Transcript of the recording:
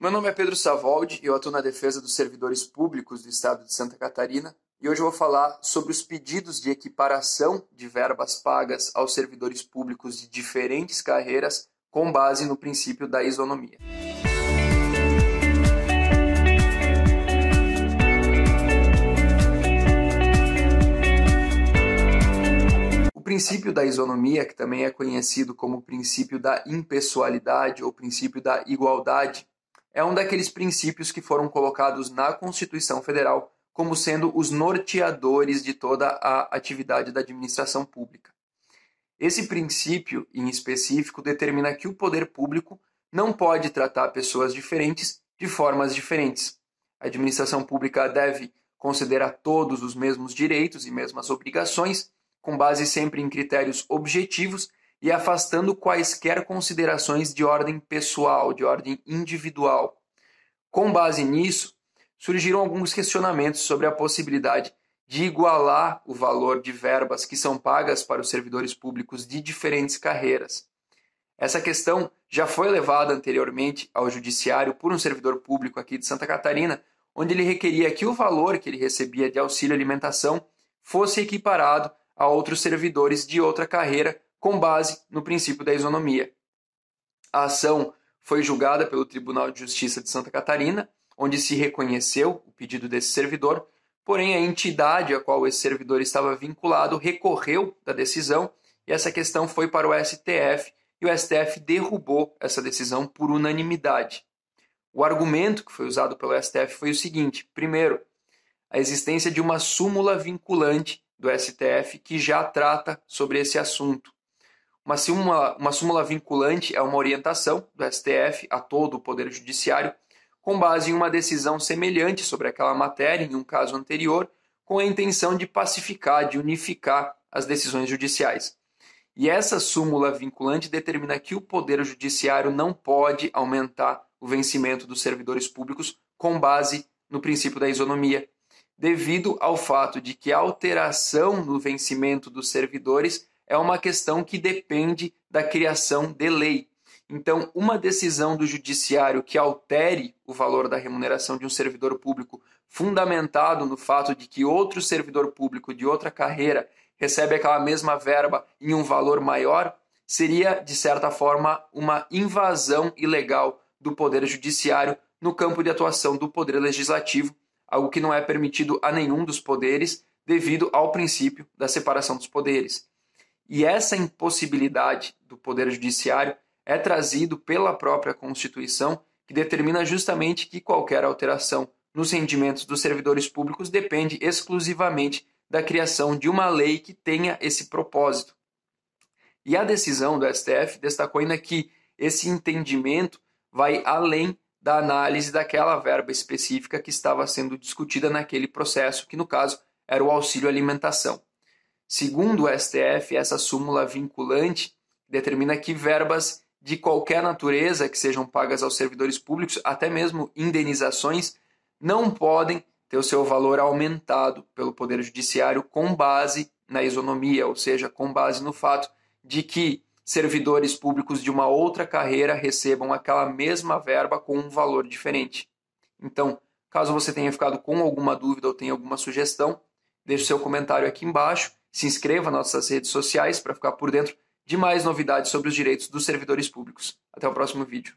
Meu nome é Pedro Savoldi e eu atuo na defesa dos servidores públicos do estado de Santa Catarina. E hoje eu vou falar sobre os pedidos de equiparação de verbas pagas aos servidores públicos de diferentes carreiras com base no princípio da isonomia. O princípio da isonomia, que também é conhecido como princípio da impessoalidade ou princípio da igualdade, é um daqueles princípios que foram colocados na Constituição Federal como sendo os norteadores de toda a atividade da administração pública. Esse princípio, em específico, determina que o poder público não pode tratar pessoas diferentes de formas diferentes. A administração pública deve considerar todos os mesmos direitos e mesmas obrigações, com base sempre em critérios objetivos e afastando quaisquer considerações de ordem pessoal, de ordem individual. Com base nisso, surgiram alguns questionamentos sobre a possibilidade de igualar o valor de verbas que são pagas para os servidores públicos de diferentes carreiras. Essa questão já foi levada anteriormente ao judiciário por um servidor público aqui de Santa Catarina, onde ele requeria que o valor que ele recebia de auxílio alimentação fosse equiparado a outros servidores de outra carreira com base no princípio da isonomia. A ação foi julgada pelo Tribunal de Justiça de Santa Catarina, onde se reconheceu o pedido desse servidor, porém a entidade a qual esse servidor estava vinculado recorreu da decisão e essa questão foi para o STF e o STF derrubou essa decisão por unanimidade. O argumento que foi usado pelo STF foi o seguinte: primeiro, a existência de uma súmula vinculante do STF que já trata sobre esse assunto. Uma súmula, uma súmula vinculante é uma orientação do STF a todo o Poder Judiciário com base em uma decisão semelhante sobre aquela matéria em um caso anterior, com a intenção de pacificar, de unificar as decisões judiciais. E essa súmula vinculante determina que o Poder Judiciário não pode aumentar o vencimento dos servidores públicos com base no princípio da isonomia, devido ao fato de que a alteração no vencimento dos servidores é uma questão que depende da criação de lei. Então, uma decisão do judiciário que altere o valor da remuneração de um servidor público, fundamentado no fato de que outro servidor público de outra carreira recebe aquela mesma verba em um valor maior, seria, de certa forma, uma invasão ilegal do poder judiciário no campo de atuação do poder legislativo, algo que não é permitido a nenhum dos poderes devido ao princípio da separação dos poderes. E essa impossibilidade do Poder Judiciário é trazido pela própria Constituição, que determina justamente que qualquer alteração nos rendimentos dos servidores públicos depende exclusivamente da criação de uma lei que tenha esse propósito. E a decisão do STF destacou ainda que esse entendimento vai além da análise daquela verba específica que estava sendo discutida naquele processo, que no caso era o auxílio alimentação. Segundo o STF, essa súmula vinculante determina que verbas de qualquer natureza que sejam pagas aos servidores públicos, até mesmo indenizações, não podem ter o seu valor aumentado pelo Poder Judiciário com base na isonomia, ou seja, com base no fato de que servidores públicos de uma outra carreira recebam aquela mesma verba com um valor diferente. Então, caso você tenha ficado com alguma dúvida ou tenha alguma sugestão, deixe seu comentário aqui embaixo se inscreva nas nossas redes sociais para ficar por dentro de mais novidades sobre os direitos dos servidores públicos. Até o próximo vídeo.